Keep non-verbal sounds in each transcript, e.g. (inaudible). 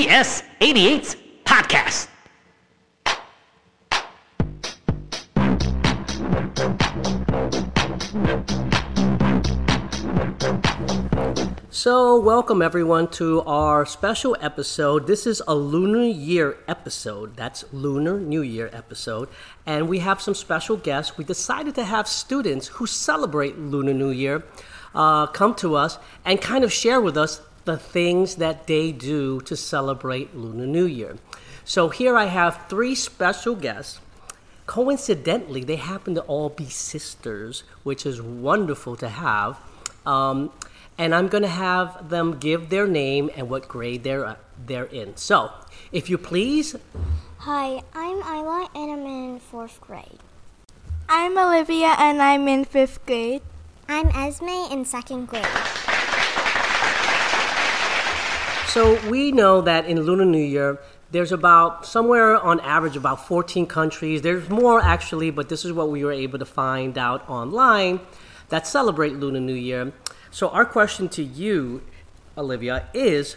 PS 88's podcast. So, welcome everyone to our special episode. This is a Lunar Year episode. That's Lunar New Year episode. And we have some special guests. We decided to have students who celebrate Lunar New Year uh, come to us and kind of share with us the things that they do to celebrate Lunar New Year. So, here I have three special guests. Coincidentally, they happen to all be sisters, which is wonderful to have. Um, and I'm going to have them give their name and what grade they're uh, they're in. So, if you please, Hi, I'm Isla and I'm in fourth grade. I'm Olivia and I'm in fifth grade. I'm Esme in second grade. So we know that in Lunar New Year there's about somewhere on average about 14 countries. There's more actually, but this is what we were able to find out online that celebrate Lunar New Year. So our question to you, Olivia, is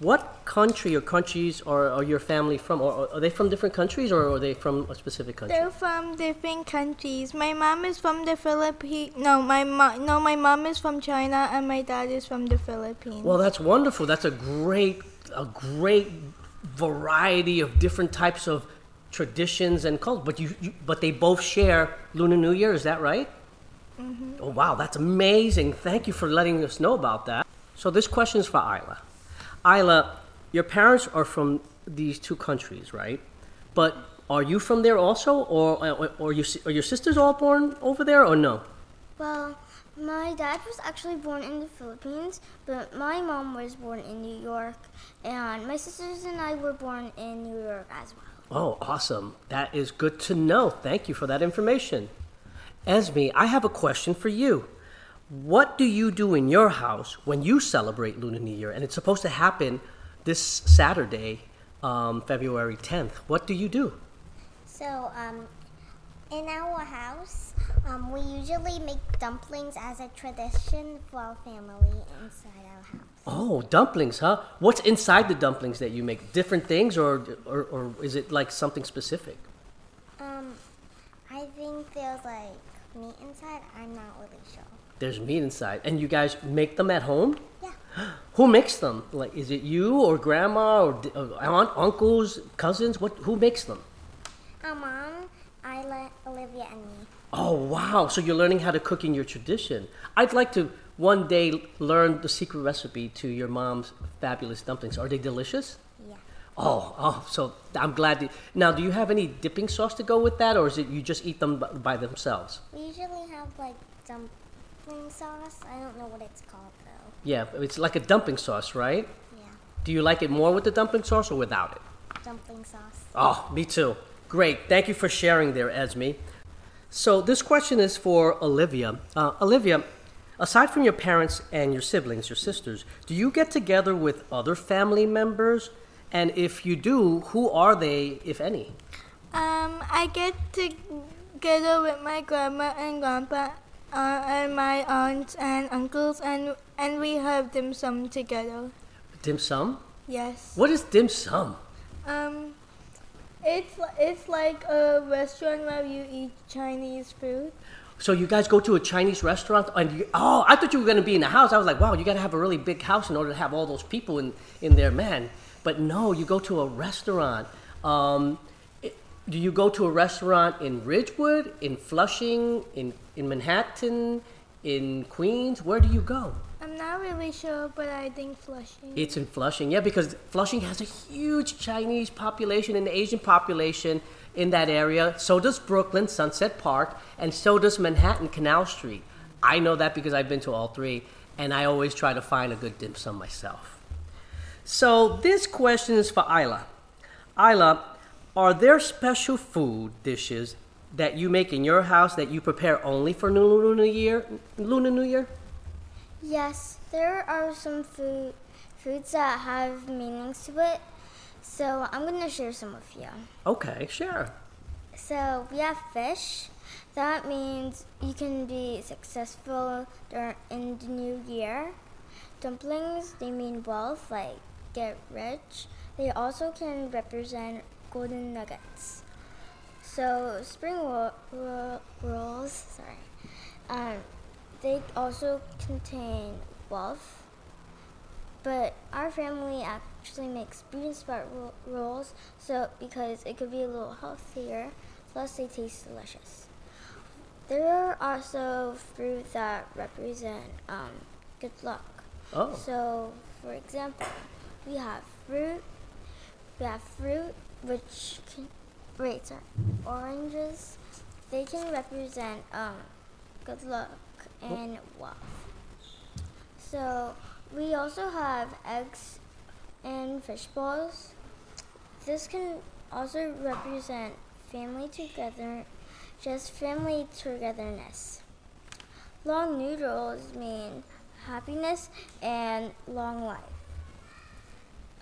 what country or countries are, are your family from? Or are they from different countries or are they from a specific country? They're from different countries. My mom is from the Philippines. No, my mo- no, my mom is from China and my dad is from the Philippines. Well, that's wonderful. That's a great, a great variety of different types of traditions and cultures. But you, you but they both share Lunar New Year. Is that right? Mm-hmm. Oh wow, that's amazing. Thank you for letting us know about that. So this question is for Isla. Isla, your parents are from these two countries, right? But are you from there also, or or, or your si- are your sisters all born over there, or no? Well, my dad was actually born in the Philippines, but my mom was born in New York, and my sisters and I were born in New York as well. Oh, awesome. That is good to know. Thank you for that information. Esme, I have a question for you. What do you do in your house when you celebrate Lunar New Year? And it's supposed to happen this Saturday, um, February 10th. What do you do? So, um, in our house, um, we usually make dumplings as a tradition for our family inside our house. Oh, dumplings, huh? What's inside the dumplings that you make? Different things, or, or, or is it like something specific? Um, I think there's like meat inside. I'm not really sure. There's meat inside. And you guys make them at home? Yeah. (gasps) Who makes them? Like, is it you or grandma or uh, aunt, uncles, cousins? What? Who makes them? Our mom, Isla, Olivia, and me. Oh wow! So you're learning how to cook in your tradition. I'd like to one day learn the secret recipe to your mom's fabulous dumplings. Are they delicious? Oh, oh! So I'm glad. To, now, do you have any dipping sauce to go with that, or is it you just eat them by, by themselves? We usually have like dumpling sauce. I don't know what it's called though. Yeah, it's like a dumpling sauce, right? Yeah. Do you like it more with the dumpling sauce or without it? Dumpling sauce. Oh, me too. Great. Thank you for sharing there, Esme. So, this question is for Olivia. Uh, Olivia, aside from your parents and your siblings, your sisters, do you get together with other family members? And if you do, who are they, if any? Um, I get together with my grandma and grandpa uh, and my aunts and uncles and and we have dim sum together. Dim sum? Yes. What is dim sum? Um, it's it's like a restaurant where you eat Chinese food. So you guys go to a Chinese restaurant and you, oh, I thought you were going to be in a house. I was like, wow, you got to have a really big house in order to have all those people in, in there, man. But no, you go to a restaurant. Um, it- do you go to a restaurant in Ridgewood, in Flushing, in, in Manhattan, in Queens? Where do you go? I'm not really sure, but I think Flushing. It's in Flushing, yeah, because Flushing has a huge Chinese population and Asian population in that area. So does Brooklyn, Sunset Park, and so does Manhattan, Canal Street. I know that because I've been to all three, and I always try to find a good dim sum myself. So this question is for Isla. Isla, are there special food dishes that you make in your house that you prepare only for Lunar New Year? Lunar New Year? Yes, there are some food foods that have meanings to it. So I'm gonna share some with you. Okay, sure. So we have fish. That means you can be successful dur- in the new year. Dumplings, they mean wealth, like get rich. They also can represent golden nuggets. So spring ro- ro- rolls, sorry, um, they also contain wealth. But our family actually makes beauty spot ro- rolls, so because it could be a little healthier, plus they taste delicious. There are also fruit that represent um, good luck. Oh. So, for example, we have fruit. We have fruit, which can, wait, sorry, oranges. They can represent um, good luck and wealth. So, we also have eggs and fish balls. This can also represent family together, just family togetherness. Long noodles mean happiness and long life.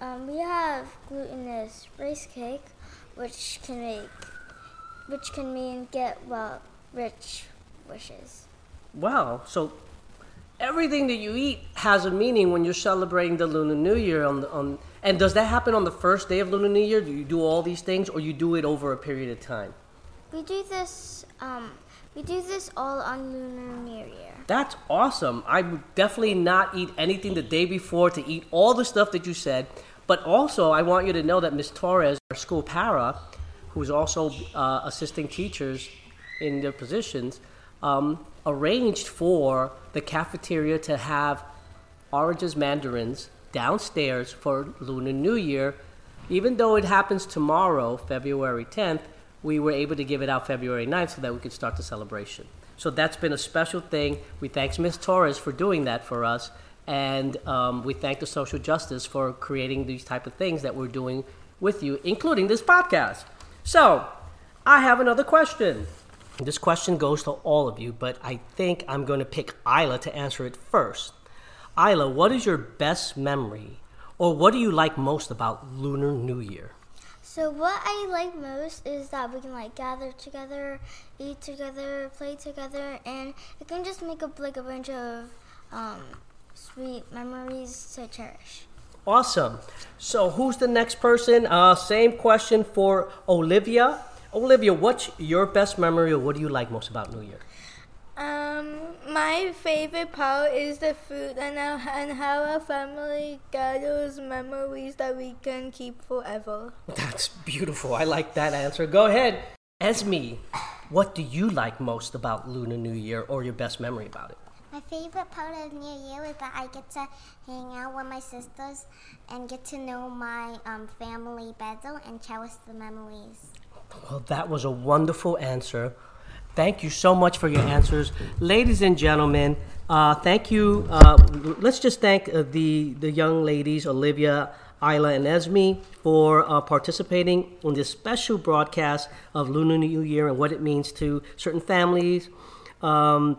Um, we have glutinous rice cake, which can make, which can mean get well rich wishes. Wow. So everything that you eat has a meaning when you're celebrating the Lunar New Year on the, on and does that happen on the first day of Lunar New Year? Do you do all these things or you do it over a period of time? We do this. Um, we do this all on Lunar New Year. That's awesome. I would definitely not eat anything the day before to eat all the stuff that you said. But also, I want you to know that Miss Torres, our school para, who's also uh, assisting teachers in their positions, um, arranged for the cafeteria to have oranges mandarins downstairs for Lunar New Year. Even though it happens tomorrow, February 10th, we were able to give it out February 9th so that we could start the celebration. So that's been a special thing. We thank Ms. Torres for doing that for us, and um, we thank the social justice for creating these type of things that we're doing with you, including this podcast. So, I have another question. This question goes to all of you, but I think I'm going to pick Isla to answer it first. Isla, what is your best memory, or what do you like most about Lunar New Year? So what I like most is that we can like gather together, eat together, play together, and it can just make up like a bunch of um, sweet memories to cherish. Awesome. So, who's the next person? Uh, same question for Olivia. Olivia, what's your best memory, or what do you like most about New Year? Um, my favorite part is the food and how, and how our family gathers memories that we can keep forever. (laughs) That's beautiful. I like that answer. Go ahead. Esme, what do you like most about Lunar New Year, or your best memory about it? My favorite part of New Year is that I get to hang out with my sisters and get to know my um, family better and cherish the memories. Well, that was a wonderful answer. Thank you so much for your answers, ladies and gentlemen. Uh, thank you. Uh, let's just thank uh, the the young ladies, Olivia, Isla, and Esme, for uh, participating in this special broadcast of Lunar New Year and what it means to certain families. Um,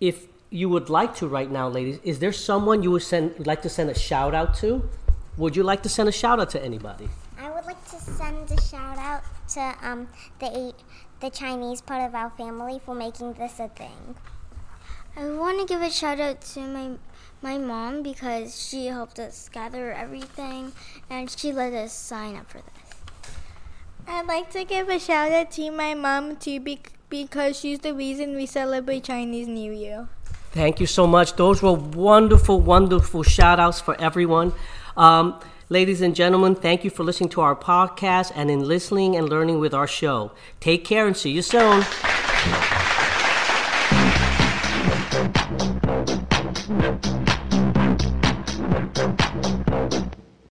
if you would like to right now, ladies, is there someone you would send would like to send a shout out to? Would you like to send a shout out to anybody? I would like to send a shout out to um, the eight, the Chinese part of our family for making this a thing. I want to give a shout out to my my mom because she helped us gather everything and she let us sign up for this. I'd like to give a shout out to my mom too bec- because she's the reason we celebrate Chinese New Year. Thank you so much. Those were wonderful, wonderful shout outs for everyone. Um, ladies and gentlemen, thank you for listening to our podcast and in listening and learning with our show. Take care and see you soon.